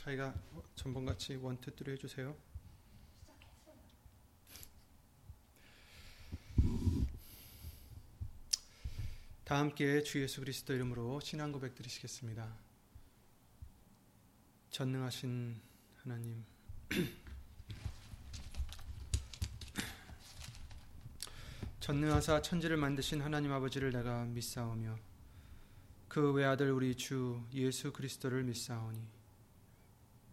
자기가 전번같이 원투3 해주세요. 다 함께 주 예수 그리스도 이름으로 신앙 고백 드리시겠습니다. 전능하신 하나님 전능하사 천지를 만드신 하나님 아버지를 내가 믿사오며 그 외아들 우리 주 예수 그리스도를 믿사오니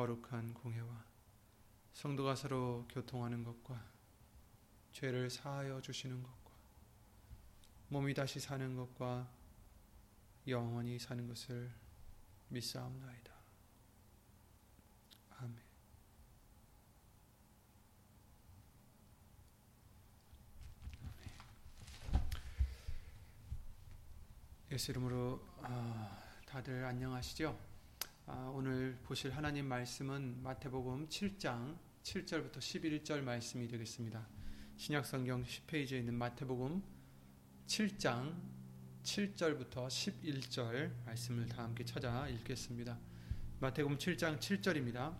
거룩한 공회와 성도가 서로 교통하는 것과 죄를 사하여 주시는 것과 몸이 다시 사는 것과 영원히 사는 것을 믿사옵나이다. 아멘. 예수 이름으로 어, 다들 안녕하시죠? 아, 오늘 보실 하나님 말씀은 마태복음 7장 7절부터 11절 말씀이 되겠습니다. 신약성경 10페이지에 있는 마태복음 7장 7절부터 11절 말씀을 다 함께 찾아 읽겠습니다. 마태복음 7장 7절입니다.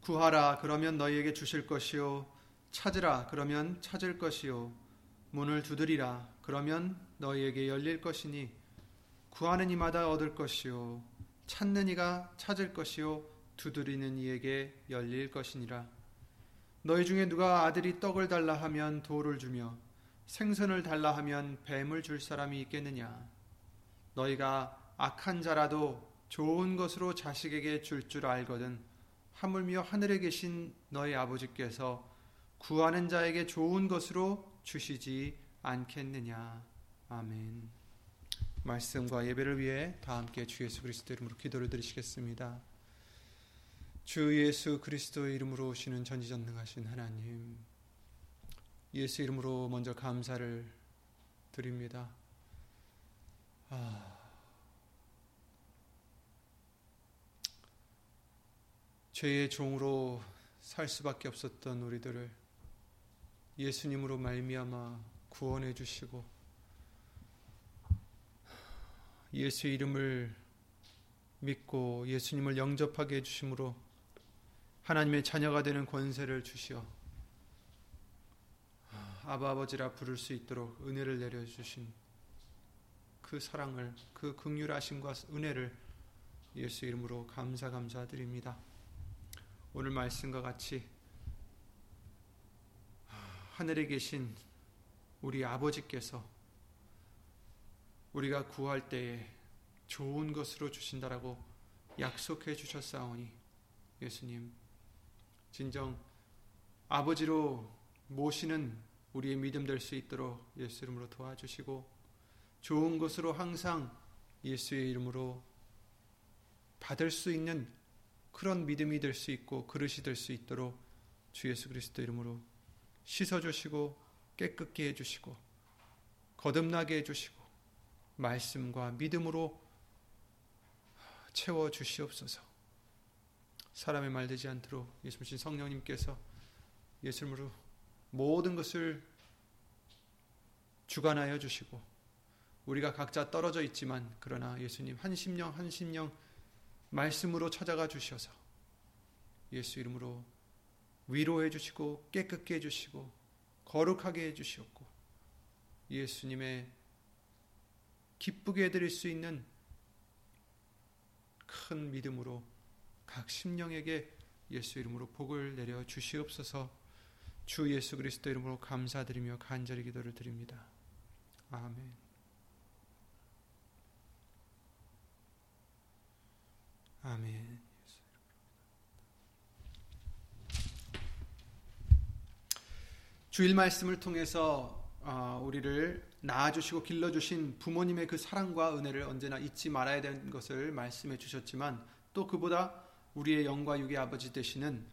구하라 그러면 너희에게 주실 것이요 찾으라 그러면 찾을 것이요 문을 두드리라 그러면 너희에게 열릴 것이니 구하는 이마다 얻을 것이요 찾는 이가 찾을 것이요 두드리는 이에게 열릴 것이니라 너희 중에 누가 아들이 떡을 달라 하면 돌을 주며 생선을 달라 하면 뱀을 줄 사람이 있겠느냐 너희가 악한 자라도 좋은 것으로 자식에게 줄줄 알거든 하물며 하늘에 계신 너희 아버지께서 구하는 자에게 좋은 것으로 주시지 않겠느냐. 아멘. 말씀과 예배를 위해 다 함께 주 예수 그리스도 이름으로 기도를 드리시겠습니다. 주 예수 그리스도의 이름으로 오시는 전지전능하신 하나님, 예수 이름으로 먼저 감사를 드립니다. 아, 죄의 종으로 살 수밖에 없었던 우리들을 예수님으로 말미암아 구원해 주시고 예수 이름을 믿고 예수님을 영접하게 해 주심으로 하나님의 자녀가 되는 권세를 주시어 아바 아버지라 부를 수 있도록 은혜를 내려 주신 그 사랑을 그 긍휼하심과 은혜를 예수 이름으로 감사 감사드립니다. 오늘 말씀과 같이 하늘에 계신 우리 아버지께서 우리가 구할 때에 좋은 것으로 주신다라고 약속해 주셨사오니 예수님 진정 아버지로 모시는 우리의 믿음 될 수 있도록 예수 이름으로 도와주시고 좋은 것으로 항상 예수의 이름으로 받을 수 있는 그런 믿음이 될 수 있고 그릇이 될 수 있도록 주 예수 그리스도 이름으로 씻어 주시고 깨끗게 해 주시고 거듭나게 해 주시고 말씀과 믿음으로 채워 주시옵소서. 사람의 말 되지 않도록 예수님 성령님께서 예수님으로 모든 것을 주관하여 주시고 우리가 각자 떨어져 있지만 그러나 예수님 한 심령 한 심령 말씀으로 찾아가 주셔서 예수 이름으로 위로해 주시고 깨끗게 해 주시고 거룩하게 해 주시었고 예수님의 기쁘게 해드릴 수 있는 큰 믿음으로 각 심령에게 예수 이름으로 복을 내려 주시옵소서 주 예수 그리스도 이름으로 감사드리며 간절히 기도를 드립니다. 아멘. 아멘. 주일 말씀을 통해서 어, 우리를 낳아주시고 길러주신 부모님의 그 사랑과 은혜를 언제나 잊지 말아야 되는 것을 말씀해 주셨지만 또 그보다 우리의 영과 육의 아버지 되시는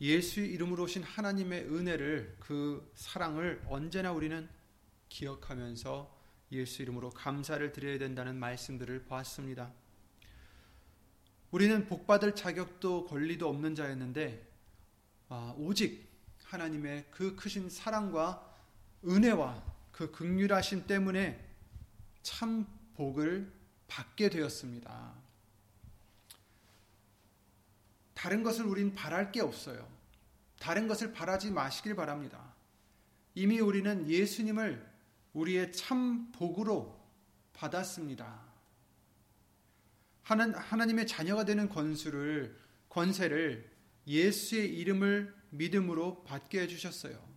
예수의 이름으로 오신 하나님의 은혜를 그 사랑을 언제나 우리는 기억하면서 예수 이름으로 감사를 드려야 된다는 말씀들을 보았습니다. 우리는 복받을 자격도 권리도 없는 자였는데 아, 오직 하나님의 그 크신 사랑과 은혜와 그 극률하심 때문에 참 복을 받게 되었습니다. 다른 것을 우린 바랄 게 없어요. 다른 것을 바라지 마시길 바랍니다. 이미 우리는 예수님을 우리의 참 복으로 받았습니다. 하나, 하나님의 자녀가 되는 권수를, 권세를 예수의 이름을 믿음으로 받게 해주셨어요.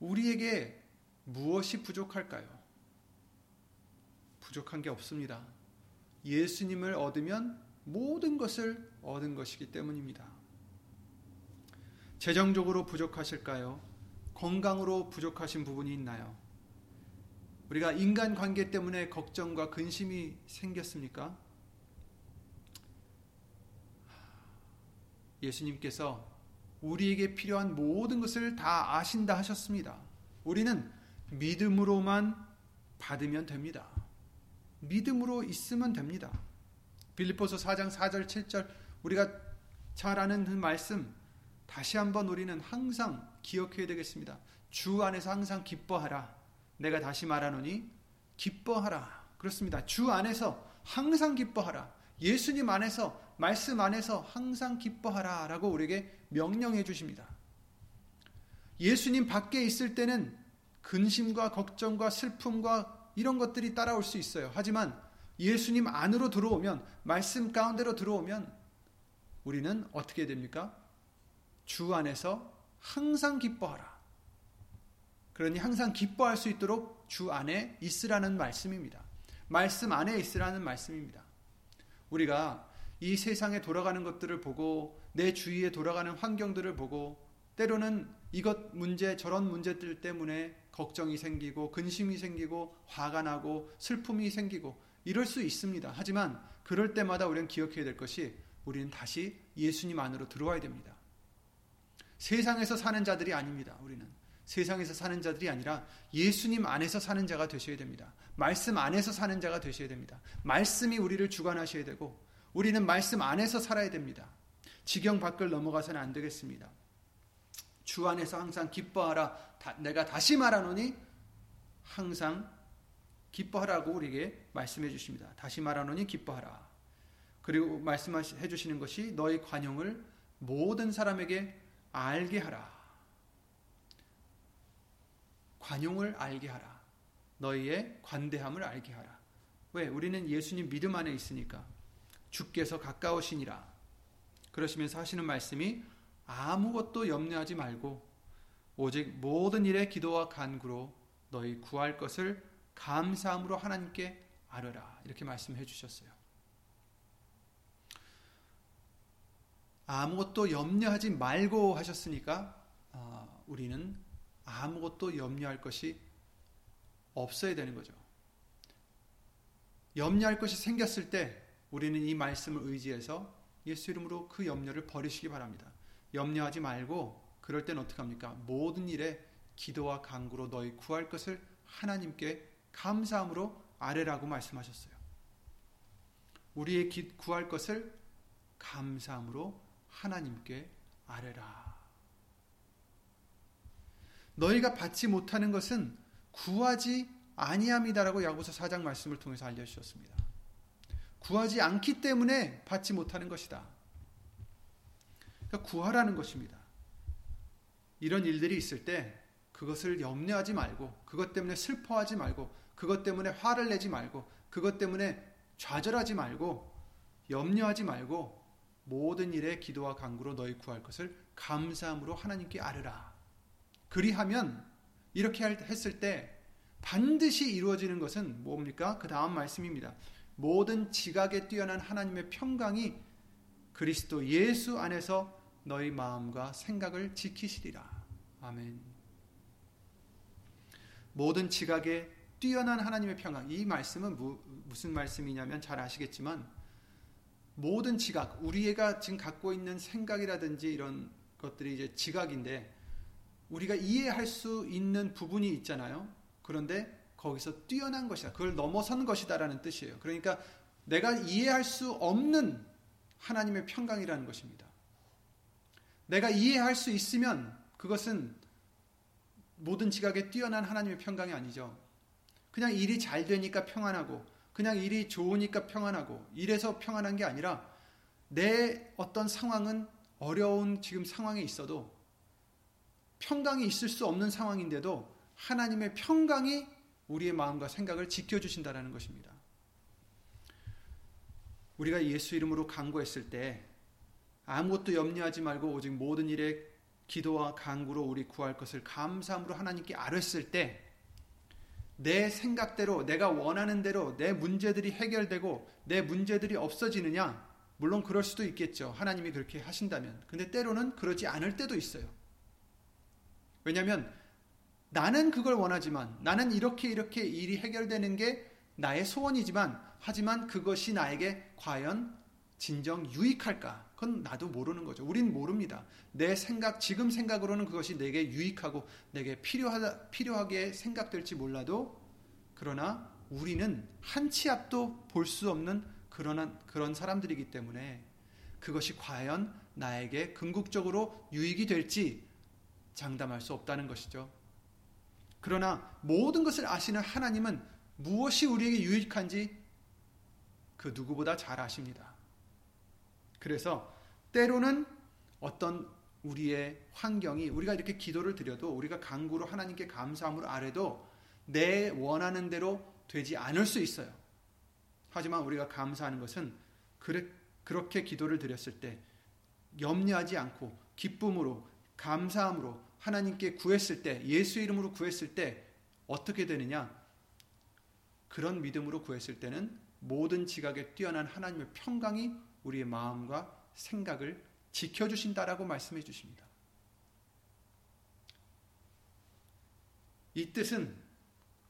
우리에게 무엇이 부족할까요? 부족한 게 없습니다. 예수님을 얻으면 모든 것을 얻은 것이기 때문입니다. 재정적으로 부족하실까요? 건강으로 부족하신 부분이 있나요? 우리가 인간 관계 때문에 걱정과 근심이 생겼습니까? 예수님께서 우리에게 필요한 모든 것을 다 아신다 하셨습니다. 우리는 믿음으로만 받으면 됩니다. 믿음으로 있으면 됩니다. 빌립보서 4장 4절 7절 우리가 잘 아는 그 말씀 다시 한번 우리는 항상 기억해야 되겠습니다. 주 안에서 항상 기뻐하라. 내가 다시 말하노니 기뻐하라. 그렇습니다. 주 안에서 항상 기뻐하라. 예수님 안에서 말씀 안에서 항상 기뻐하라 라고 우리에게 명령해 주십니다. 예수님 밖에 있을 때는 근심과 걱정과 슬픔과 이런 것들이 따라올 수 있어요. 하지만 예수님 안으로 들어오면 말씀 가운데로 들어오면 우리는 어떻게 됩니까? 주 안에서 항상 기뻐하라. 그러니 항상 기뻐할 수 있도록 주 안에 있으라는 말씀입니다. 말씀 안에 있으라는 말씀입니다. 우리가 이 세상에 돌아가는 것들을 보고 내 주위에 돌아가는 환경들을 보고 때로는 이것 문제 저런 문제들 때문에 걱정이 생기고 근심이 생기고 화가 나고 슬픔이 생기고 이럴 수 있습니다. 하지만 그럴 때마다 우리는 기억해야 될 것이 우리는 다시 예수님 안으로 들어와야 됩니다. 세상에서 사는 자들이 아닙니다. 우리는 세상에서 사는 자들이 아니라 예수님 안에서 사는 자가 되셔야 됩니다. 말씀 안에서 사는 자가 되셔야 됩니다. 말씀이 우리를 주관하셔야 되고 우리는 말씀 안에서 살아야 됩니다. 지경 밖을 넘어가서는 안 되겠습니다. 주 안에서 항상 기뻐하라. 내가 다시 말하노니 항상 기뻐하라고 우리에게 말씀해 주십니다. 다시 말하노니 기뻐하라. 그리고 말씀해 주시는 것이 너희 관용을 모든 사람에게 알게 하라. 관용을 알게 하라. 너희의 관대함을 알게 하라. 왜? 우리는 예수님 믿음 안에 있으니까. 주께서 가까우시니라. 그러시면서 하시는 말씀이 아무것도 염려하지 말고 오직 모든 일에 기도와 간구로 너희 구할 것을 감사함으로 하나님께 아뢰라. 이렇게 말씀해 주셨어요. 아무것도 염려하지 말고 하셨으니까 어, 우리는 아무것도 염려할 것이 없어야 되는 거죠. 염려할 것이 생겼을 때 우리는 이 말씀을 의지해서 예수 이름으로 그 염려를 버리시기 바랍니다. 염려하지 말고 그럴 땐 어떻게 합니까? 모든 일에 기도와 간구로 너희 구할 것을 하나님께 감사함으로 아뢰라고 말씀하셨어요. 우리의 구할 것을 감사함으로 하나님께 아뢰라. 너희가 받지 못하는 것은 구하지 아니함이다라고 야고보서 4장 말씀을 통해서 알려 주셨습니다. 구하지 않기 때문에 받지 못하는 것이다. 그러니까 구하라는 것입니다. 이런 일들이 있을 때 그것을 염려하지 말고 그것 때문에 슬퍼하지 말고 그것 때문에 화를 내지 말고 그것 때문에 좌절하지 말고 염려하지 말고 모든 일에 기도와 간구로 너희 구할 것을 감사함으로 하나님께 아뢰라. 그리하면 이렇게 했을 때 반드시 이루어지는 것은 뭡니까? 그 다음 말씀입니다. 모든 지각에 뛰어난 하나님의 평강이 그리스도 예수 안에서 너희 마음과 생각을 지키시리라. 아멘. 모든 지각에 뛰어난 하나님의 평강. 이 말씀은 무, 무슨 말씀이냐면 잘 아시겠지만 모든 지각, 우리가 지금 갖고 있는 생각이라든지 이런 것들이 이제 지각인데 우리가 이해할 수 있는 부분이 있잖아요. 그런데 거기서 뛰어난 것이다. 그걸 넘어선 것이다라는 뜻이에요. 그러니까 내가 이해할 수 없는 하나님의 평강이라는 것입니다. 내가 이해할 수 있으면 그것은 모든 지각에 뛰어난 하나님의 평강이 아니죠. 그냥 일이 잘 되니까 평안하고, 그냥 일이 좋으니까 평안하고, 이래서 평안한 게 아니라 내 어떤 상황은 어려운 지금 상황에 있어도 평강이 있을 수 없는 상황인데도 하나님의 평강이 우리의 마음과 생각을 지켜주신다라는 것입니다. 우리가 예수 이름으로 간구했을 때 아무것도 염려하지 말고 오직 모든 일에 기도와 간구로 우리 구할 것을 감사함으로 하나님께 아뢰었을 때 내 생각대로 내가 원하는 대로 내 문제들이 해결되고 내 문제들이 없어지느냐? 물론 그럴 수도 있겠죠. 하나님이 그렇게 하신다면. 근데 때로는 그러지 않을 때도 있어요. 왜냐하면 나는 그걸 원하지만 나는 이렇게 이렇게 일이 해결되는 게 나의 소원이지만 하지만 그것이 나에게 과연 진정 유익할까? 그건 나도 모르는 거죠. 우린 모릅니다. 내 생각, 지금 생각으로는 그것이 내게 유익하고 내게 필요하다, 필요하게 생각될지 몰라도 그러나 우리는 한 치 앞도 볼 수 없는 그런, 그런 사람들이기 때문에 그것이 과연 나에게 궁극적으로 유익이 될지 장담할 수 없다는 것이죠. 그러나 모든 것을 아시는 하나님은 무엇이 우리에게 유익한지 그 누구보다 잘 아십니다. 그래서 때로는 어떤 우리의 환경이 우리가 이렇게 기도를 드려도 우리가 강구로 하나님께 감사함으로 아래도 내 원하는 대로 되지 않을 수 있어요. 하지만 우리가 감사하는 것은 그렇게 기도를 드렸을 때 염려하지 않고 기쁨으로 감사함으로 하나님께 구했을 때 예수 이름으로 구했을 때 어떻게 되느냐? 그런 믿음으로 구했을 때는 모든 지각에 뛰어난 하나님의 평강이 우리의 마음과 생각을 지켜주신다라고 말씀해 주십니다. 이 뜻은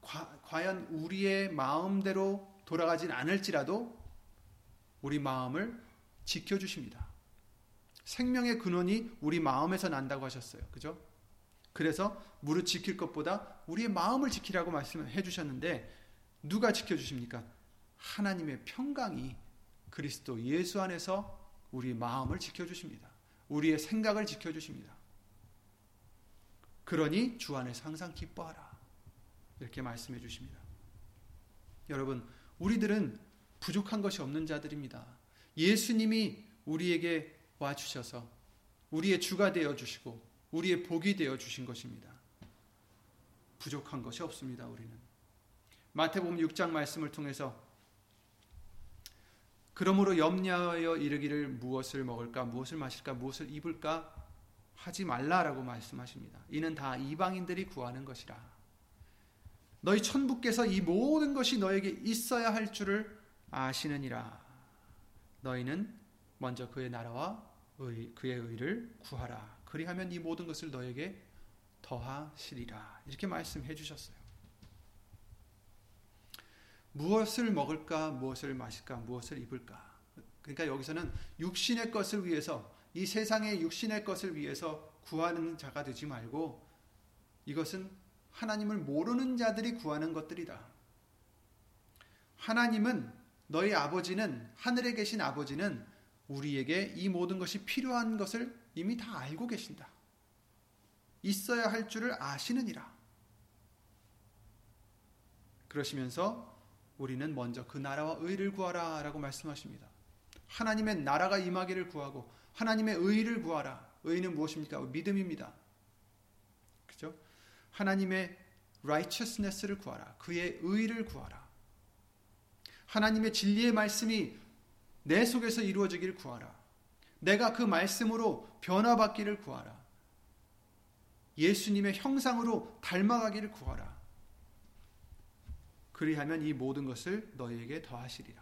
과, 연 우리의 마음대로 돌아가진 않을지라도 우리 마음을 지켜주십니다. 생명의 근원이 우리 마음에서 난다고 하셨어요. 그죠? 그래서 무릇 지킬 것보다 우리의 마음을 지키라고 말씀해 주셨는데 누가 지켜 주십니까? 하나님의 평강이 그리스도 예수 안에서 우리 마음을 지켜 주십니다. 우리의 생각을 지켜 주십니다. 그러니 주 안에서 항상 기뻐하라. 이렇게 말씀해 주십니다. 여러분, 우리들은 부족한 것이 없는 자들입니다. 예수님이 우리에게 와 주셔서 우리의 주가 되어 주시고 우리의 복이 되어 주신 것입니다. 부족한 것이 없습니다, 우리는. 마태복음 6장 말씀을 통해서 그러므로 염려하여 이르기를 무엇을 먹을까 무엇을 마실까 무엇을 입을까 하지 말라라고 말씀하십니다. 이는 다 이방인들이 구하는 것이라. 너희 천부께서 이 모든 것이 너에게 있어야 할 줄을 아시느니라. 너희는 먼저 그의 나라와 의, 그의 의를 구하라. 그리하면 이 모든 것을 너에게 더하시리라. 이렇게 말씀해 주셨어요. 무엇을 먹을까, 무엇을 마실까, 무엇을 입을까. 그러니까 여기서는 육신의 것을 위해서, 이 세상의 육신의 것을 위해서 구하는 자가 되지 말고, 이것은 하나님을 모르는 자들이 구하는 것들이다. 하나님은, 너희 아버지는, 하늘에 계신 아버지는 우리에게 이 모든 것이 필요한 것을 이미 다 알고 계신다. 있어야 할 줄을 아시느니라. 그러시면서 우리는 먼저 그 나라와 의를 구하라 라고 말씀하십니다. 하나님의 나라가 임하기를 구하고 하나님의 의를 구하라. 의는 무엇입니까? 믿음입니다. 그죠? 하나님의 righteousness를 구하라. 그의 의를 구하라. 하나님의 진리의 말씀이 내 속에서 이루어지기를 구하라. 내가 그 말씀으로 변화받기를 구하라. 예수님의 형상으로 닮아가기를 구하라. 그리하면 이 모든 것을 너희에게 더하시리라.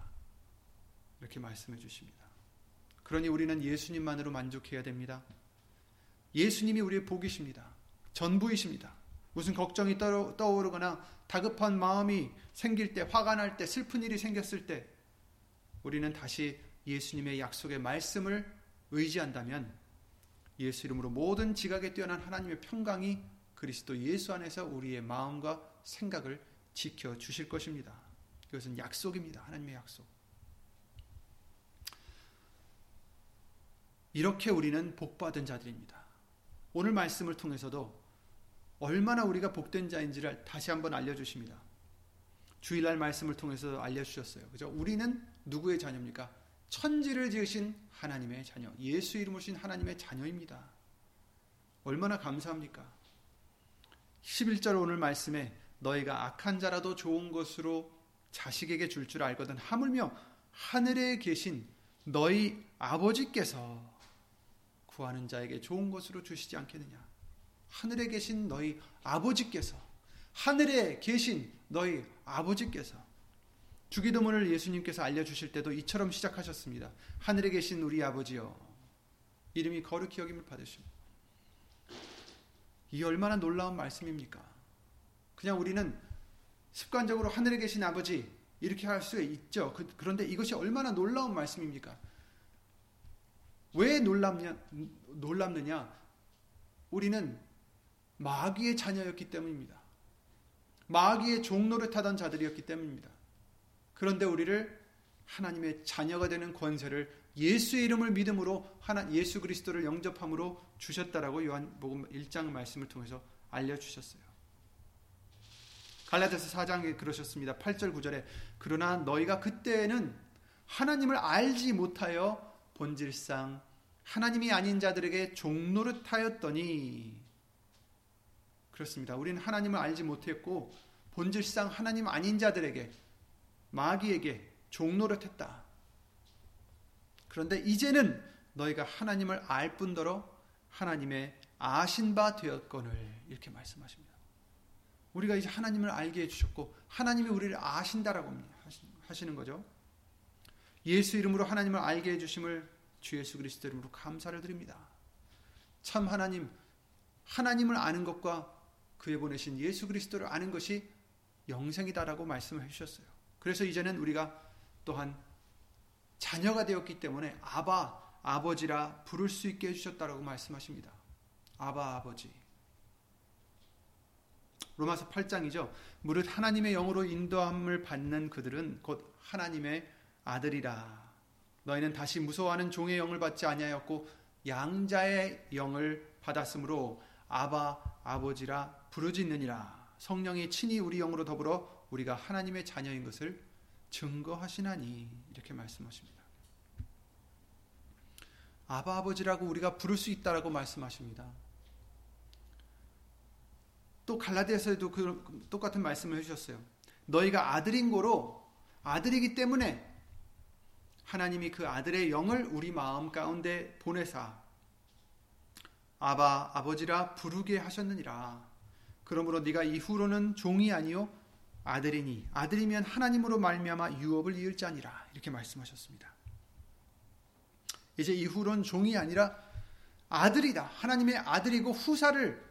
이렇게 말씀해 주십니다. 그러니 우리는 예수님만으로 만족해야 됩니다. 예수님이 우리의 복이십니다. 전부이십니다. 무슨 걱정이 떠오르거나 다급한 마음이 생길 때, 화가 날 때, 슬픈 일이 생겼을 때, 우리는 다시 예수님의 약속의 말씀을 의지한다면 예수 이름으로 모든 지각에 뛰어난 하나님의 평강이 그리스도 예수 안에서 우리의 마음과 생각을 지켜 주실 것입니다. 이것은 약속입니다. 하나님의 약속. 이렇게 우리는 복받은 자들입니다. 오늘 말씀을 통해서도 얼마나 우리가 복된 자인지를 다시 한번 알려주십니다. 주일날 말씀을 통해서 알려주셨어요. 그죠? 우리는 누구의 자녀입니까? 천지를 지으신 하나님의 자녀, 예수 이름으로 신 하나님의 자녀입니다. 얼마나 감사합니까? 11절 오늘 말씀에 너희가 악한 자라도 좋은 것으로 자식에게 줄줄 줄 알거든 하물며 하늘에 계신 너희 아버지께서 구하는 자에게 좋은 것으로 주시지 않겠느냐. 하늘에 계신 너희 아버지께서 하늘에 계신 너희 아버지께서 주기도문을 예수님께서 알려주실 때도 이처럼 시작하셨습니다. 하늘에 계신 우리 아버지여 이름이 거룩히 여김을 받으십니다. 이 얼마나 놀라운 말씀입니까? 그냥 우리는 습관적으로 하늘에 계신 아버지 이렇게 할 수 있죠. 그, 그런데 이것이 얼마나 놀라운 말씀입니까? 왜 놀랍냐, 놀랍느냐? 우리는 마귀의 자녀였기 때문입니다. 마귀의 타던 자들이었기 때문입니다. 그런데 우리를 하나님의 자녀가 되는 권세를 예수의 이름을 믿음으로 하나 예수 그리스도를 영접함으로 주셨다라고 요한복음 1장 말씀을 통해서 알려 주셨어요. 갈라디아서 4장에 그러셨습니다. 8절 9절에 그러나 너희가 그때는 하나님을 알지 못하여 본질상 하나님이 아닌 자들에게 종노릇하였더니 그렇습니다. 우리는 하나님을 알지 못했고 본질상 하나님 아닌 자들에게 마귀에게 종노릇했다. 그런데 이제는 너희가 하나님을 알 뿐더러 하나님의 아신 바 되었거늘 이렇게 말씀하십니다. 우리가 이제 하나님을 알게 해주셨고 하나님이 우리를 아신다라고 하시는 거죠. 예수 이름으로 하나님을 알게 해주심을 주 예수 그리스도 이름으로 감사를 드립니다. 참 하나님 하나님을 아는 것과 그에 보내신 예수 그리스도를 아는 것이 영생이다라고 말씀을 해주셨어요. 그래서 이제는 우리가 또한 자녀가 되었기 때문에 아바 아버지라 부를 수 있게 해주셨다라고 말씀하십니다. 아바 아버지. 로마서 8장이죠. 무릇 하나님의 영으로 인도함을 받는 그들은 곧 하나님의 아들이라. 너희는 다시 무서워하는 종의 영을 받지 아니하였고 양자의 영을 받았으므로 아바 아버지라 부르짖느니라. 성령이 친히 우리 영으로 더불어 우리가 하나님의 자녀인 것을 증거하시나니 이렇게 말씀하십니다. 아바 아버지라고 우리가 부를 수 있다라고 말씀하십니다. 또 갈라디아서에도 그 똑같은 말씀을 해주셨어요. 너희가 아들인 고로 아들이기 때문에 하나님이 그 아들의 영을 우리 마음 가운데 보내사 아바 아버지라 부르게 하셨느니라. 그러므로 네가 이후로는 종이 아니요 아들이니 아들이면 하나님으로 말미암아 유업을 이을 자니라 이렇게 말씀하셨습니다. 이제 이후로는 종이 아니라 아들이다. 하나님의 아들이고 후사를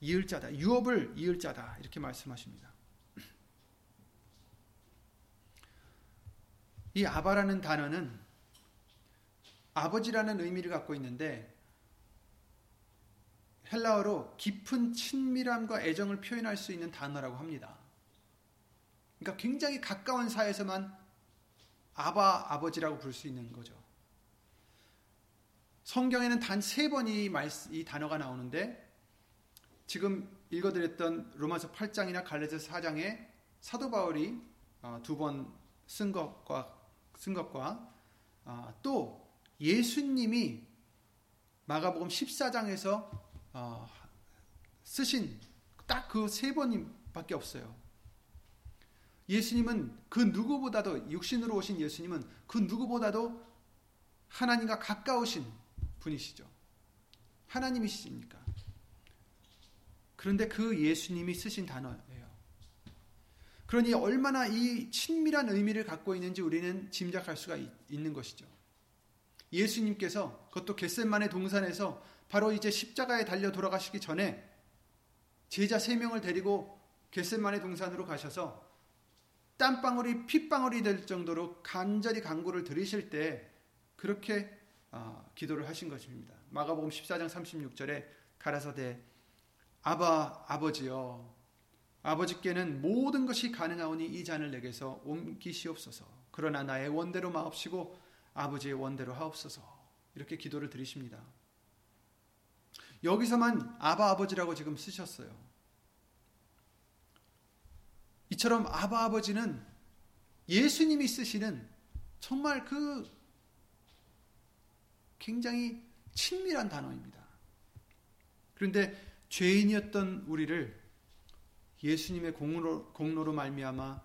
이을 자다. 유업을 이을 자다. 이렇게 말씀하십니다. 이 아바라는 단어는 아버지라는 의미를 갖고 있는데 헬라어로 깊은 친밀함과 애정을 표현할 수 있는 단어라고 합니다. 그러니까 굉장히 가까운 사이에서만 아바 아버지라고 부를 수 있는 거죠. 성경에는 단 세 번 이 이 단어가 나오는데 지금 읽어드렸던 로마서 8장이나 갈레서 4장에 사도 바울이 어, 두번 쓴 것과 쓴 것과 어, 또 예수님이 마가복음 14장에서 어, 쓰신 딱 그 세 번밖에 없어요. 예수님은 그 누구보다도 육신으로 오신 예수님은 그 누구보다도 하나님과 가까우신 분이시죠. 하나님이시니까. 그런데 그 예수님이 쓰신 단어예요. 그러니 얼마나 이 친밀한 의미를 갖고 있는지 우리는 짐작할 수가 있는 것이죠. 예수님께서 그것도 겟셋만의 동산에서 바로 이제 십자가에 달려 돌아가시기 전에 제자 세 명을 데리고 겟셋만의 동산으로 가셔서 땀방울이 핏방울이 될 정도로 간절히 간구를 들으실 때 그렇게 어, 기도를 하신 것입니다. 마가복음 14장 36절에 가라사대 아바 아버지여 아버지께는 모든 것이 가능하오니 이 잔을 내게서 옮기시옵소서. 그러나 나의 원대로 마옵시고 아버지의 원대로 하옵소서. 이렇게 기도를 드리십니다. 여기서만 아바 아버지라고 지금 쓰셨어요. 이처럼 아바 아버지는 예수님이 쓰시는 정말 그 굉장히 친밀한 단어입니다. 그런데 죄인이었던 우리를 예수님의 공로로, 공로로 말미암아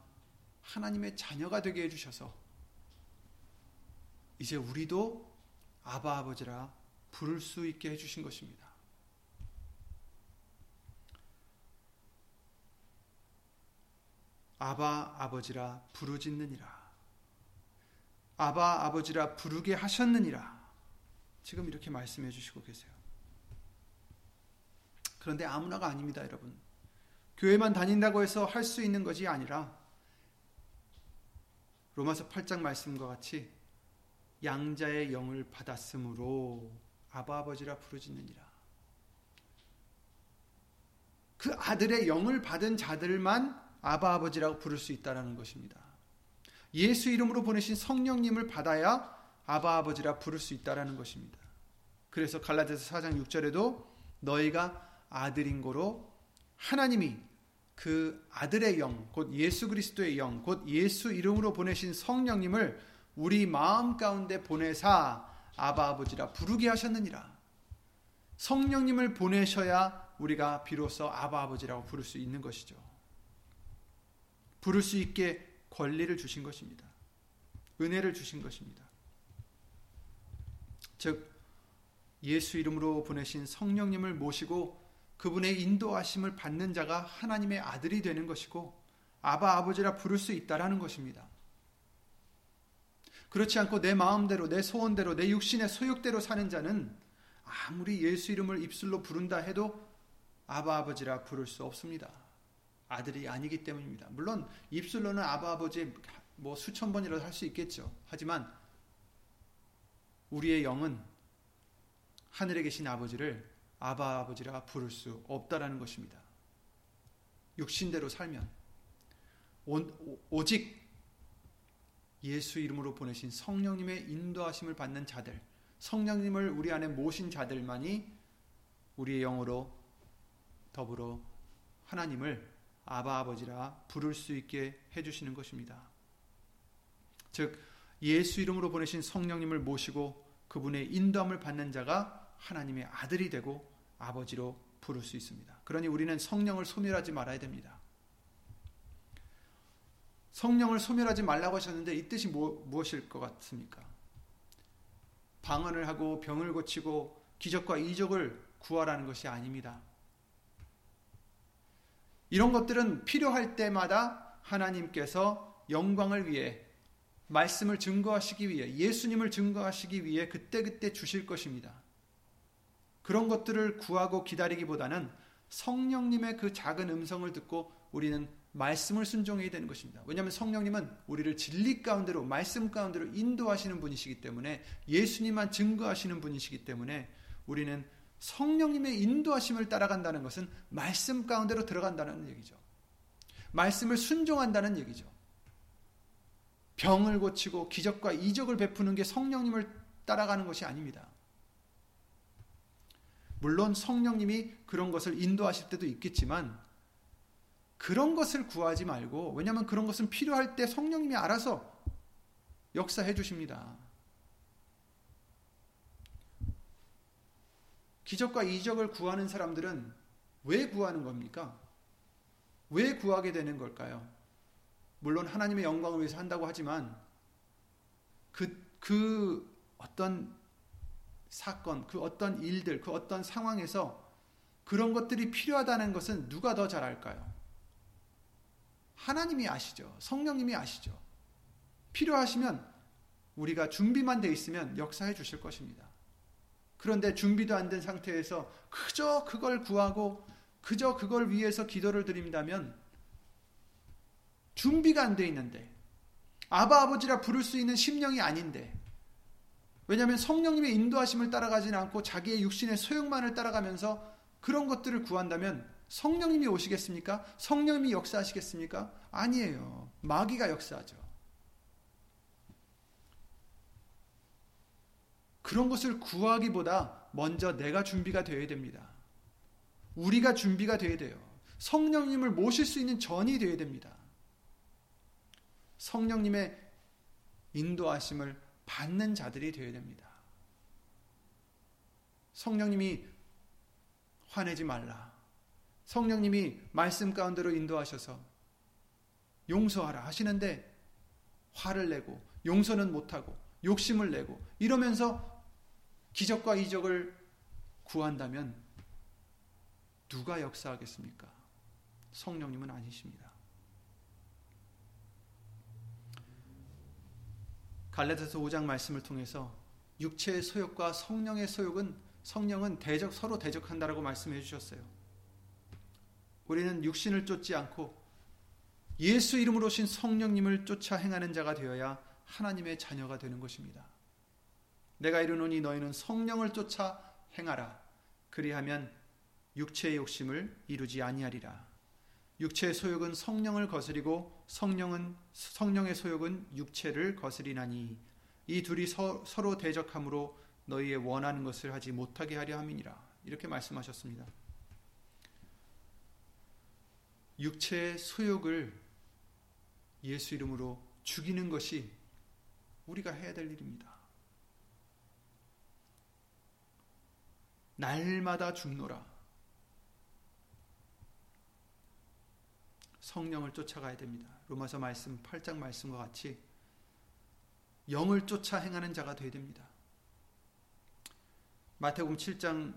하나님의 자녀가 되게 해주셔서 이제 우리도 아바 아버지라 부를 수 있게 해주신 것입니다. 아바 아버지라 부르짖느니라. 아바 아버지라 부르게 하셨느니라. 지금 이렇게 말씀해 주시고 계세요. 그런데 아무나가 아닙니다, 여러분. 교회만 다닌다고 해서 할 수 있는 것이 아니라 로마서 8장 말씀과 같이 양자의 영을 받았으므로 아바 아버지라 부르짖느니라. 그 아들의 영을 받은 자들만 아바 아버지라고 부를 수 있다라는 것입니다. 예수 이름으로 보내신 성령님을 받아야 아바 아버지라 부를 수 있다라는 것입니다. 그래서 갈라디아서 4장 6절에도 너희가 아들인 거로 하나님이 그 아들의 영, 곧 예수 그리스도의 영, 곧 예수 이름으로 보내신 성령님을 우리 마음 가운데 보내사 아바 아버지라 부르게 하셨느니라. 성령님을 보내셔야 우리가 비로소 아바 아버지라고 부를 수 있는 것이죠. 부를 수 있게 권리를 주신 것입니다. 은혜를 주신 것입니다. 즉 예수 이름으로 보내신 성령님을 모시고 그분의 인도하심을 받는 자가 하나님의 아들이 되는 것이고 아바 아버지라 부를 수 있다라는 것입니다. 그렇지 않고 내 마음대로 내 소원대로 내 육신의 소욕대로 사는 자는 아무리 예수 이름을 입술로 부른다 해도 아바 아버지라 부를 수 없습니다. 아들이 아니기 때문입니다. 물론 입술로는 아바 아버지 뭐 수천 번이라도 할 수 있겠죠. 하지만 우리의 영은 하늘에 계신 아버지를 아바 아버지라 부를 수 없다라는 것입니다. 육신대로 살면 오 직 예수 이름으로 보내신 성령님의 인도하심을 받는 자들, 성령님을 우리 안에 모신 자들만이 우리의 영으로 더불어 하나님을 아바 아버지라 부를 수 있게 해주시는 것입니다. 즉 예수 이름으로 보내신 성령님을 모시고 그분의 인도함을 받는 자가 하나님의 아들이 되고 아버지로 부를 수 있습니다. 그러니 우리는 성령을 소멸하지 말아야 됩니다. 성령을 소멸하지 말라고 하셨는데 이 뜻이 뭐, 무엇일 것 같습니까? 방언을 하고 병을 고치고 기적과 이적을 구하라는 것이 아닙니다. 이런 것들은 필요할 때마다 하나님께서 영광을 위해 말씀을 증거하시기 위해 예수님을 증거하시기 위해 그때그때 주실 것입니다. 그런 것들을 구하고 기다리기보다는 성령님의 그 작은 음성을 듣고 우리는 말씀을 순종해야 되는 것입니다. 왜냐하면 성령님은 우리를 진리 가운데로 말씀 가운데로 인도하시는 분이시기 때문에 예수님만 증거하시는 분이시기 때문에 우리는 성령님의 인도하심을 따라간다는 것은 말씀 가운데로 들어간다는 얘기죠. 말씀을 순종한다는 얘기죠. 병을 고치고 기적과 이적을 베푸는 게 성령님을 따라가는 것이 아닙니다. 물론 성령님이 그런 것을 인도하실 때도 있겠지만 그런 것을 구하지 말고 왜냐하면 그런 것은 필요할 때 성령님이 알아서 역사해 주십니다. 기적과 이적을 구하는 사람들은 왜 구하는 겁니까? 왜 구하게 되는 걸까요? 물론 하나님의 영광을 위해서 한다고 하지만 그, 그 어떤 사건, 그 어떤 일들, 그 어떤 상황에서 그런 것들이 필요하다는 것은 누가 더 잘 알까요? 하나님이 아시죠. 성령님이 아시죠. 필요하시면 우리가 준비만 돼 있으면 역사해 주실 것입니다. 그런데 준비도 안 된 상태에서 그저 그걸 구하고 그저 그걸 위해서 기도를 드린다면 준비가 안 돼 있는데 아바 아버지라 부를 수 있는 심령이 아닌데 왜냐하면 성령님의 인도하심을 따라가지는 않고 자기의 육신의 소욕만을 따라가면서 그런 것들을 구한다면 성령님이 오시겠습니까? 성령님이 역사하시겠습니까? 아니에요. 마귀가 역사하죠. 그런 것을 구하기보다 먼저 내가 준비가 되어야 됩니다. 우리가 준비가 되어야 돼요. 성령님을 모실 수 있는 전이 되어야 됩니다. 성령님의 인도하심을 받는 자들이 되어야 됩니다. 성령님이 화내지 말라. 성령님이 말씀 가운데로 인도하셔서 용서하라 하시는데 화를 내고 용서는 못하고 욕심을 내고 이러면서 기적과 이적을 구한다면 누가 역사하겠습니까? 성령님은 아니십니다. 갈라디아서 5장 말씀을 통해서 육체의 소욕과 성령의 소욕은 성령은 대적 서로 대적한다라고 말씀해 주셨어요. 우리는 육신을 쫓지 않고 예수 이름으로 오신 성령님을 쫓아 행하는 자가 되어야 하나님의 자녀가 되는 것입니다. 내가 이르노니 너희는 성령을 쫓아 행하라. 그리하면 육체의 욕심을 이루지 아니하리라. 육체의 소욕은 성령을 거스리고 성령은 성령의 소욕은 육체를 거스리나니 이 둘이 서, 서로 대적함으로 너희의 원하는 것을 하지 못하게 하려 함이니라. 이렇게 말씀하셨습니다. 육체의 소욕을 예수 이름으로 죽이는 것이 우리가 해야 될 일입니다. 날마다 죽노라. 성령을 쫓아가야 됩니다. 로마서 말씀 8장 말씀과 같이 영을 쫓아 행하는 자가 되어야 됩니다. 마태복음 7장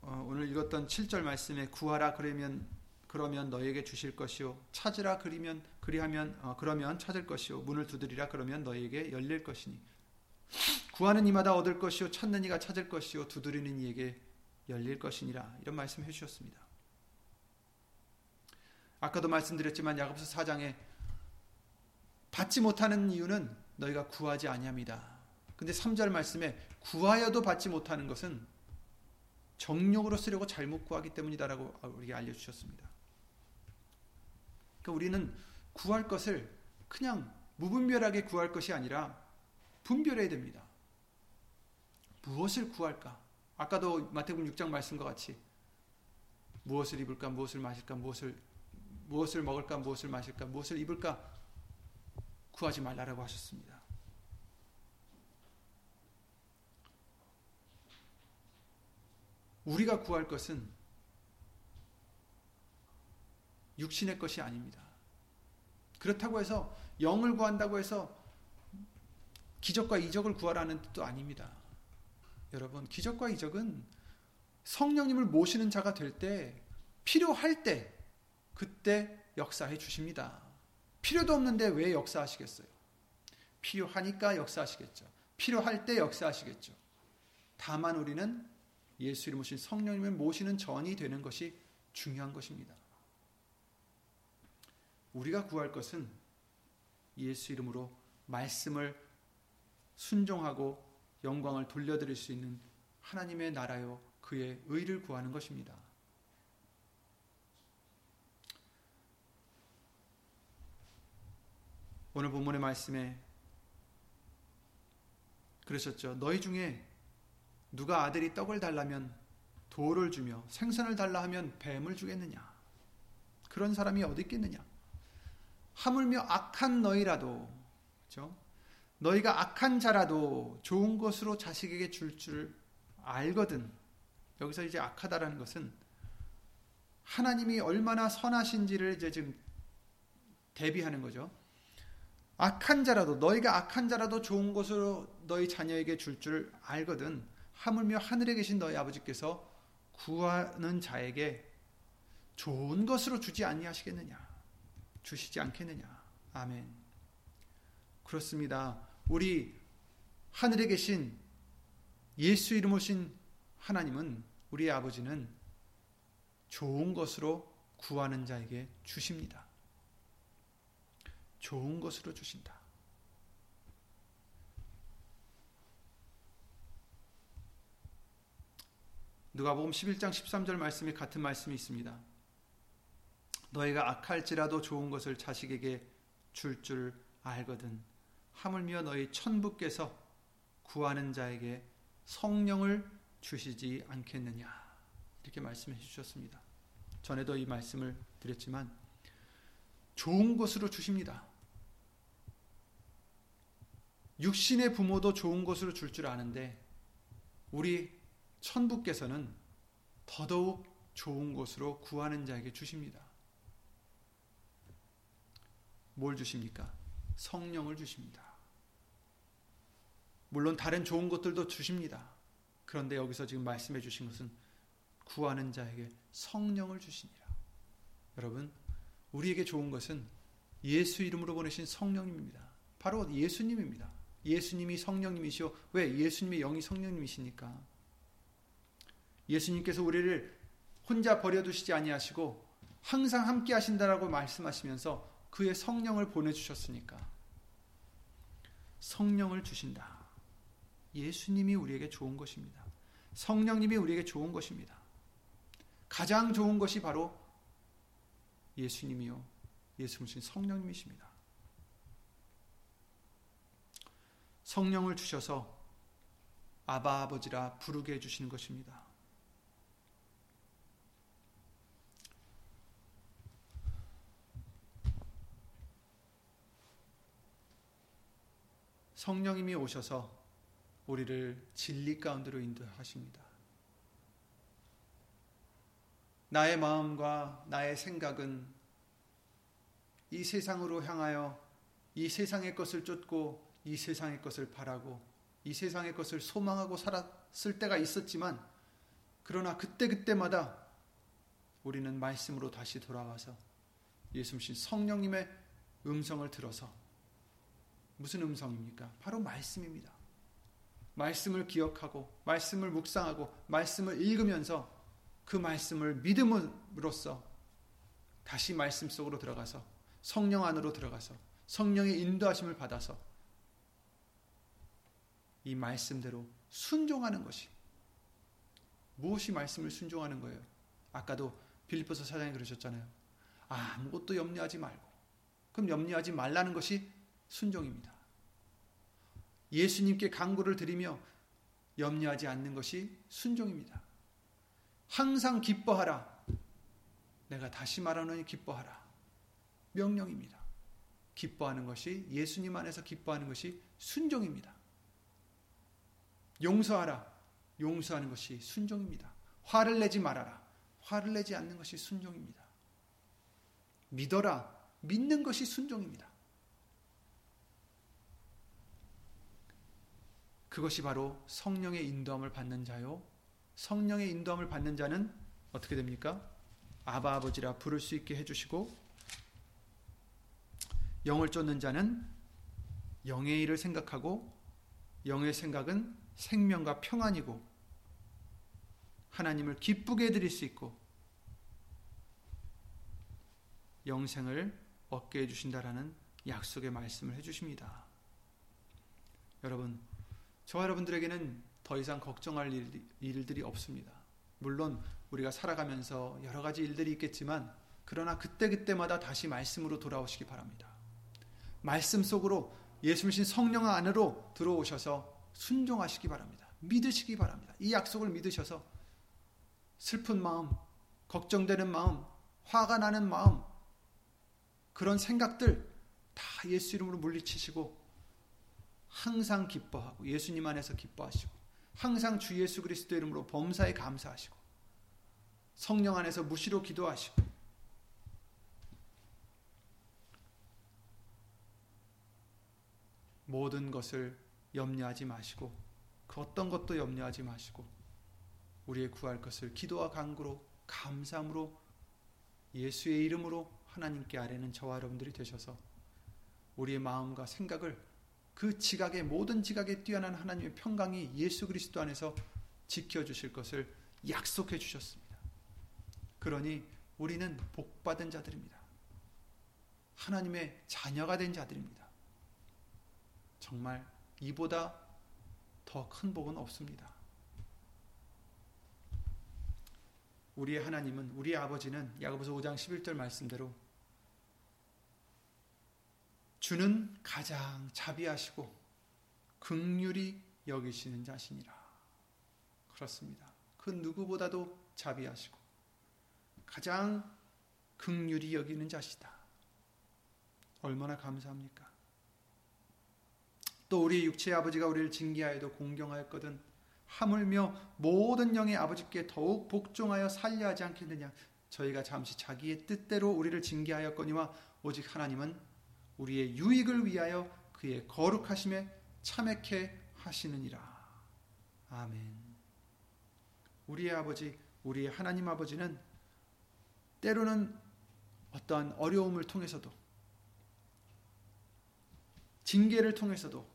어, 오늘 읽었던 7절 말씀에 구하라 그러면 그러면 너에게 주실 것이요 찾으라 그리면 그리하면 어, 그러면 찾을 것이요 문을 두드리라 그러면 너에게 열릴 것이니 구하는 이마다 얻을 것이요 찾는 이가 찾을 것이요 두드리는 이에게 열릴 것이니라 이런 말씀 해 주셨습니다. 아까도 말씀드렸지만 야고보서 4장에 받지 못하는 이유는 너희가 구하지 아니함이다. 근데 3절 말씀에 구하여도 받지 못하는 것은 정욕으로 쓰려고 잘못 구하기 때문이다라고 우리에게 알려 주셨습니다. 그러니까 우리는 구할 것을 그냥 무분별하게 구할 것이 아니라 분별해야 됩니다. 무엇을 구할까? 아까도 마태복음 6장 말씀과 같이 무엇을 입을까, 무엇을 마실까, 무엇을 무엇을 먹을까, 무엇을 마실까, 무엇을 입을까 구하지 말라라고 하셨습니다. 우리가 구할 것은 육신의 것이 아닙니다. 그렇다고 해서 영을 구한다고 해서 기적과 이적을 구하라는 뜻도 아닙니다. 여러분, 기적과 이적은 성령님을 모시는 자가 될 때, 필요할 때, 그때 역사해 주십니다. 필요도 없는데 왜 역사하시겠어요? 필요하니까 역사하시겠죠. 필요할 때 역사하시겠죠. 다만 우리는 예수 이름 오신 성령님을 모시는 전이 되는 것이 중요한 것입니다. 우리가 구할 것은 예수 이름으로 말씀을 순종하고 영광을 돌려드릴 수 있는 하나님의 나라요 그의 의를 구하는 것입니다. 오늘 본문의 말씀에 그러셨죠. 너희 중에 누가 아들이 떡을 달라면 돌을 주며 생선을 달라 하면 뱀을 주겠느냐? 그런 사람이 어디 있겠느냐? 하물며 악한 너희라도 그렇죠? 너희가 악한 자라도 좋은 것으로 자식에게 줄줄 줄 알거든. 여기서 이제 악하다라는 것은 하나님이 얼마나 선하신지를 이제 지금 대비하는 거죠. 악한 자라도 너희가 악한 자라도 좋은 것으로 너희 자녀에게 줄줄 줄 알거든. 하물며 하늘에 계신 너희 아버지께서 구하는 자에게 좋은 것으로 주지 아니하시겠느냐? 주시지 않겠느냐? 아멘. 그렇습니다. 우리 하늘에 계신 예수 이름 오신 하나님은 우리 아버지는 좋은 것으로 구하는 자에게 주십니다. 좋은 것으로 주신다. 누가복음 11장 13절 말씀에 같은 말씀이 있습니다. 너희가 악할지라도 좋은 것을 자식에게 줄줄 줄 알거든 하물며 너희 천부께서 구하는 자에게 성령을 주시지 않겠느냐 이렇게 말씀해 주셨습니다. 전에도 이 말씀을 드렸지만 좋은 것으로 주십니다. 육신의 부모도 좋은 것으로 줄줄 아는데 우리 천부께서는 더더욱 좋은 것으로 구하는 자에게 주십니다. 뭘 주십니까? 성령을 주십니다. 물론 다른 좋은 것들도 주십니다. 그런데 여기서 지금 말씀해 주신 것은 구하는 자에게 성령을 주시니라. 여러분, 우리에게 좋은 것은 예수 이름으로 보내신 성령님입니다. 바로 예수님입니다. 예수님이 성령님이시오. 왜? 예수님의 영이 성령님이시니까. 예수님께서 우리를 혼자 버려두시지 아니하시고 항상 함께 하신다라고 말씀하시면서 그의 성령을 보내주셨으니까 성령을 주신다. 예수님이 우리에게 좋은 것입니다. 성령님이 우리에게 좋은 것입니다. 가장 좋은 것이 바로 예수님이요. 예수님 성령님이십니다. 성령을 주셔서 아바 아버지라 부르게 해주시는 것입니다. 성령님이 오셔서 우리를 진리 가운데로 인도하십니다. 나의 마음과 나의 생각은 이 세상으로 향하여 이 세상의 것을 쫓고 이 세상의 것을 바라고 이 세상의 것을 소망하고 살았을 때가 있었지만 그러나 그때그때마다 우리는 말씀으로 다시 돌아와서 예수님 성령님의 음성을 들어서 무슨 음성입니까? 바로 말씀입니다. 말씀을 기억하고 말씀을 묵상하고 말씀을 읽으면서 그 말씀을 믿음으로써 다시 말씀 속으로 들어가서 성령 안으로 들어가서 성령의 인도하심을 받아서 이 말씀대로 순종하는 것이 무엇이 말씀을 순종하는 거예요? 아까도 빌립보서 사장이 그러셨잖아요. 아무것도 염려하지 말고 그럼 염려하지 말라는 것이 순종입니다. 예수님께 강구를 드리며 염려하지 않는 것이 순종입니다. 항상 기뻐하라. 내가 다시 말하노니 기뻐하라. 명령입니다. 기뻐하는 것이 예수님 안에서 기뻐하는 것이 순종입니다. 용서하라. 용서하는 것이 순종입니다. 화를 내지 말아라. 화를 내지 않는 것이 순종입니다. 믿어라. 믿는 것이 순종입니다. 그것이 바로 성령의 인도함을 받는 자요. 성령의 인도함을 받는 자는 어떻게 됩니까? 아바 아버지라 부를 수 있게 해주시고 영을 쫓는 자는 영의 일을 생각하고 영의 생각은 생명과 평안이고 하나님을 기쁘게 해드릴 수 있고 영생을 얻게 해주신다라는 약속의 말씀을 해주십니다. 여러분 저와 여러분들에게는 더 이상 걱정할 일들이 없습니다. 물론 우리가 살아가면서 여러 가지 일들이 있겠지만 그러나 그때그때마다 다시 말씀으로 돌아오시기 바랍니다. 말씀 속으로 예수님 성령 안으로 들어오셔서 순종하시기 바랍니다. 믿으시기 바랍니다. 이 약속을 믿으셔서 슬픈 마음, 걱정되는 마음, 화가 나는 마음, 그런 생각들 다 예수 이름으로 물리치시고 항상 기뻐하고 예수님 안에서 기뻐하시고 항상 주 예수 그리스도 이름으로 범사에 감사하시고 성령 안에서 무시로 기도하시고 모든 것을 염려하지 마시고 그 어떤 것도 염려하지 마시고 우리의 구할 것을 기도와 간구로 감사함으로 예수의 이름으로 하나님께 아뢰는 저와 여러분들이 되셔서 우리의 마음과 생각을 그 지각의 모든 지각에 뛰어난 하나님의 평강이 예수 그리스도 안에서 지켜 주실 것을 약속해 주셨습니다. 그러니 우리는 복 받은 자들입니다. 하나님의 자녀가 된 자들입니다. 정말 이보다 더 큰 복은 없습니다. 우리의 하나님은 우리의 아버지는 야고보서 5장 11절 말씀대로 주는 가장 자비하시고 극률이 여기시는 자신이라. 그렇습니다. 그 누구보다도 자비하시고 가장 극률이 여기는 자시다. 얼마나 감사합니까? 또 우리 육체의 아버지가 우리를 징계하여도 공경하였거든 하물며 모든 영의 아버지께 더욱 복종하여 살려 하지 않겠느냐 저희가 잠시 자기의 뜻대로 우리를 징계하였거니와 오직 하나님은 우리의 유익을 위하여 그의 거룩하심에 참액해 하시느니라 아멘 우리의 아버지 우리의 하나님 아버지는 때로는 어떠한 어려움을 통해서도 징계를 통해서도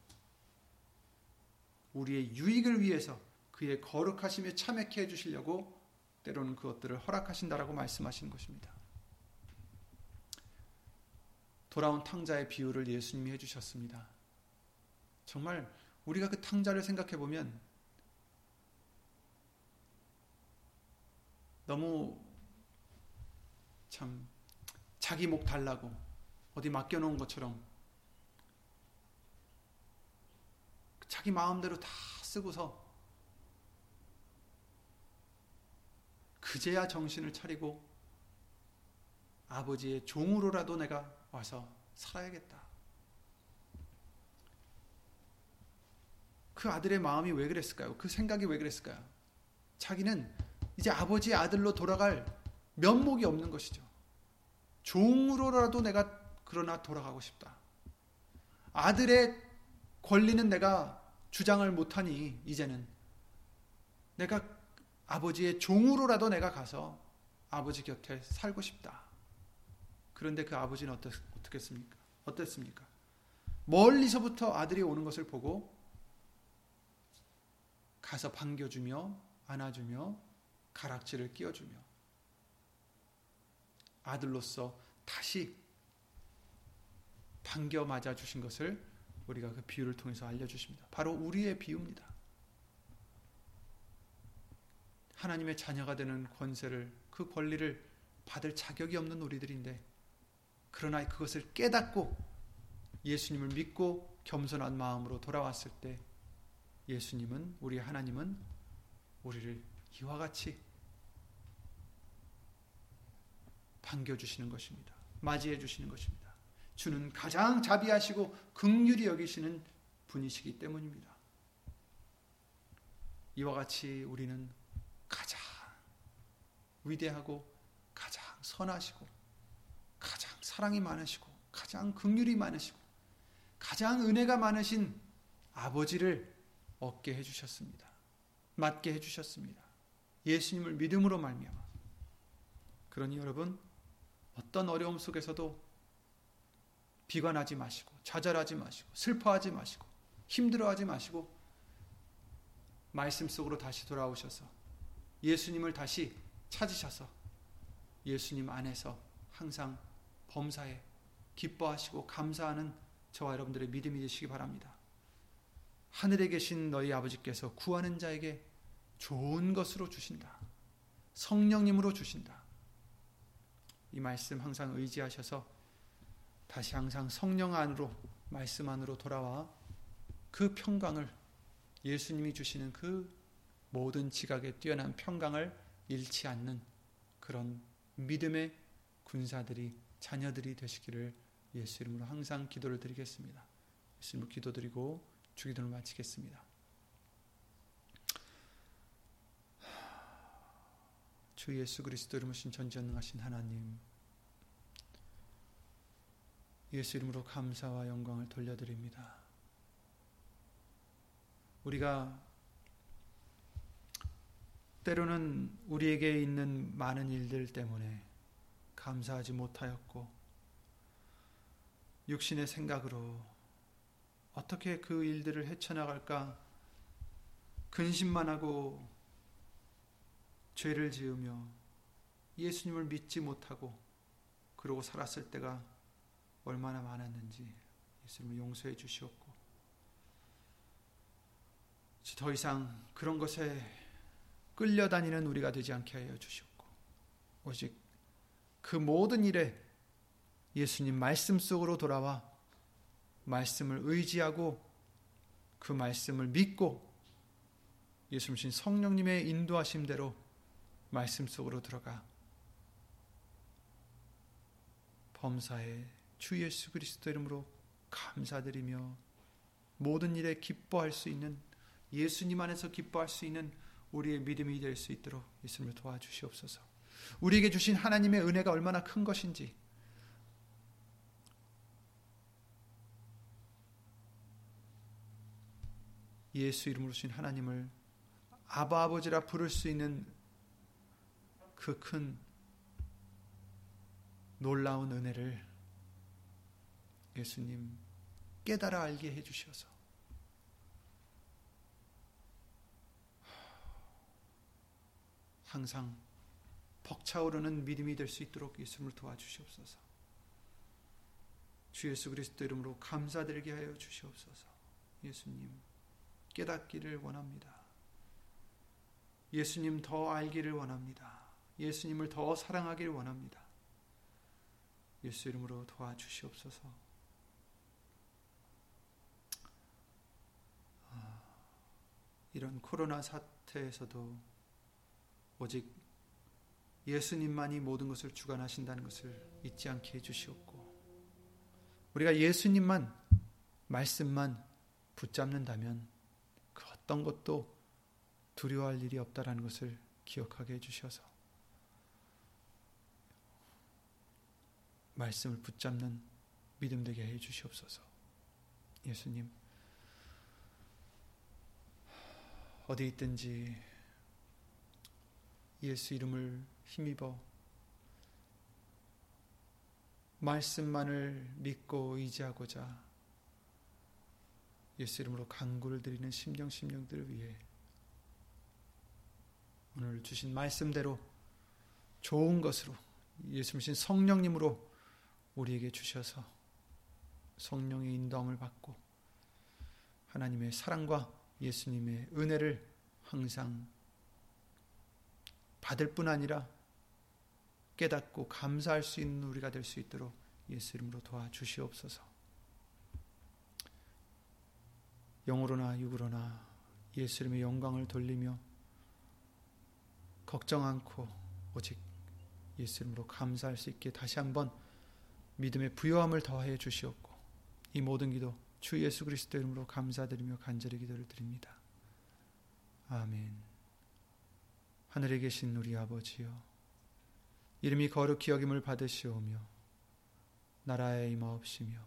우리의 유익을 위해서 그의 거룩하심에 참여케 해주시려고 때로는 그것들을 허락하신다라고 말씀하신 것입니다. 돌아온 탕자의 비유를 예수님이 해주셨습니다. 정말 우리가 그 탕자를 생각해 보면 너무 참 자기 목 달라고 어디 맡겨놓은 것처럼 자기 마음대로 다 쓰고서 그제야 정신을 차리고 아버지의 종으로라도 내가 와서 살아야겠다. 그 아들의 마음이 왜 그랬을까요? 그 생각이 왜 그랬을까요? 자기는 이제 아버지의 아들로 돌아갈 면목이 없는 것이죠. 종으로라도 내가 그러나 돌아가고 싶다. 아들의 권리는 내가 주장을 못하니 이제는 내가 아버지의 종으로라도 내가 가서 아버지 곁에 살고 싶다. 그런데 그 아버지는 어떻, 어떻겠습니까? 어땠습니까? 멀리서부터 아들이 오는 것을 보고 가서 반겨주며 안아주며 가락지를 끼워주며 아들로서 다시 반겨 맞아 주신 것을 우리가 그 비유를 통해서 알려주십니다. 바로 우리의 비유입니다. 하나님의 자녀가 되는 권세를 그 권리를 받을 자격이 없는 우리들인데 그러나 그것을 깨닫고 예수님을 믿고 겸손한 마음으로 돌아왔을 때 예수님은 우리 하나님은 우리를 이와 같이 반겨주시는 것입니다. 맞이해 주시는 것입니다. 주는 가장 자비하시고 극률이 여기시는 분이시기 때문입니다. 이와 같이 우리는 가장 위대하고 가장 선하시고 사랑이 많으시고 가장 극률이 많으시고 가장 은혜가 많으신 아버지를 얻게 해 주셨습니다. 맞게 해 주셨습니다. 예수님을 믿음으로 말미암아. 그러니 여러분 어떤 어려움 속에서도 비관하지 마시고 좌절하지 마시고 슬퍼하지 마시고 힘들어하지 마시고 말씀 속으로 다시 돌아오셔서 예수님을 다시 찾으셔서 예수님 안에서 항상 범사에 기뻐하시고 감사하는 저와 여러분들의 믿음이 되시기 바랍니다. 하늘에 계신 너희 아버지께서 구하는 자에게 좋은 것으로 주신다. 성령님으로 주신다. 이 말씀 항상 의지하셔서 다시 항상 성령 안으로 말씀 안으로 돌아와 그 평강을 예수님이 주시는 그 모든 지각에 뛰어난 평강을 잃지 않는 그런 믿음의 군사들이 자녀들이 되시기를 예수 이름으로 항상 기도를 드리겠습니다. 예수 이름으로 기도드리고 주기도를 마치겠습니다. 주 예수 그리스도 이름으로 전지전능하신 하나님 예수 이름으로 감사와 영광을 돌려드립니다. 우리가 때로는 우리에게 있는 많은 일들 때문에 감사하지 못하였고 육신의 생각으로 어떻게 그 일들을 헤쳐나갈까 근심만 하고 죄를 지으며 예수님을 믿지 못하고 그러고 살았을 때가 얼마나 많았는지 예수님을 용서해 주시옵고 더 이상 그런 것에 끌려다니는 우리가 되지 않게 하여 주시옵고 오직 그 모든 일에 예수님 말씀 속으로 돌아와 말씀을 의지하고 그 말씀을 믿고 예수님 성령님의 인도하심대로 말씀 속으로 들어가 범사에 주 예수 그리스도 이름으로 감사드리며 모든 일에 기뻐할 수 있는 예수님 안에서 기뻐할 수 있는 우리의 믿음이 될 수 있도록 예수님을 도와주시옵소서. 우리에게 주신 하나님의 은혜가 얼마나 큰 것인지. 예수 이름으로 주신 하나님을 아바 아버지라 부를 수 있는 그 큰 놀라운 은혜를 예수님 깨달아 알게 해 주셔서. 항상 벅차오르는 믿음이 될 수 있도록 예수님을 도와주시옵소서. 주 예수 그리스도 이름으로 감사드리게 하여 주시옵소서. 예수님 깨닫기를 원합니다. 예수님 더 알기를 원합니다. 예수님을 더 사랑하기를 원합니다. 예수 이름으로 도와주시옵소서. 아, 이런 코로나 사태에서도 오직 예수님만이 모든 것을 주관하신다는 것을 잊지 않게 해주시옵고 우리가 예수님만 말씀만 붙잡는다면 그 어떤 것도 두려워할 일이 없다라는 것을 기억하게 해주셔서 말씀을 붙잡는 믿음 되게 해 주시옵소서. 예수님 어디 있든지 예수 이름을 힘입어 말씀만을 믿고 의지하고자 예수 이름으로 간구를 드리는 심령 심령들을 위해 오늘 주신 말씀대로 좋은 것으로 예수님 성령님으로 우리에게 주셔서 성령의 인도함을 받고 하나님의 사랑과 예수님의 은혜를 항상 받을 뿐 아니라 깨닫고 감사할 수 있는 우리가 될 수 있도록 예수 이름으로 도와주시옵소서. 영으로나 육으로나 예수 이름의 영광을 돌리며 걱정 않고 오직 예수 이름으로 감사할 수 있게 다시 한번 믿음의 부요함을 더해 주시옵고 이 모든 기도 주 예수 그리스도 이름으로 감사드리며 간절히 기도를 드립니다. 아멘. 하늘에 계신 우리 아버지여 이름이 거룩히 여김을 받으시오며 나라에 임하옵시며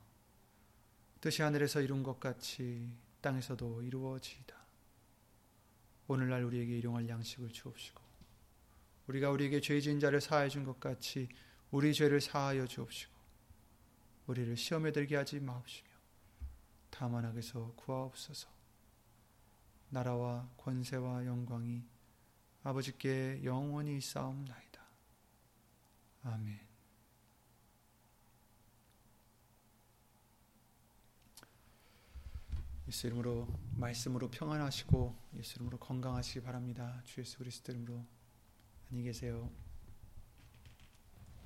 뜻이 하늘에서 이룬 것 같이 땅에서도 이루어지이다. 오늘날 우리에게 일용할 양식을 주옵시고 우리가 우리에게 죄 지은 자를 사하여 준것 같이 우리 죄를 사하여 주옵시고 우리를 시험에 들게 하지 마옵시며 다만 악에서 구하옵소서 나라와 권세와 영광이 아버지께 영원히 싸움나이다. 아멘. 예수 이름으로 말씀으로 평안하시고 예수 이름으로 건강하시기 바랍니다. 주 예수 그리스도 이름으로 안녕히 계세요.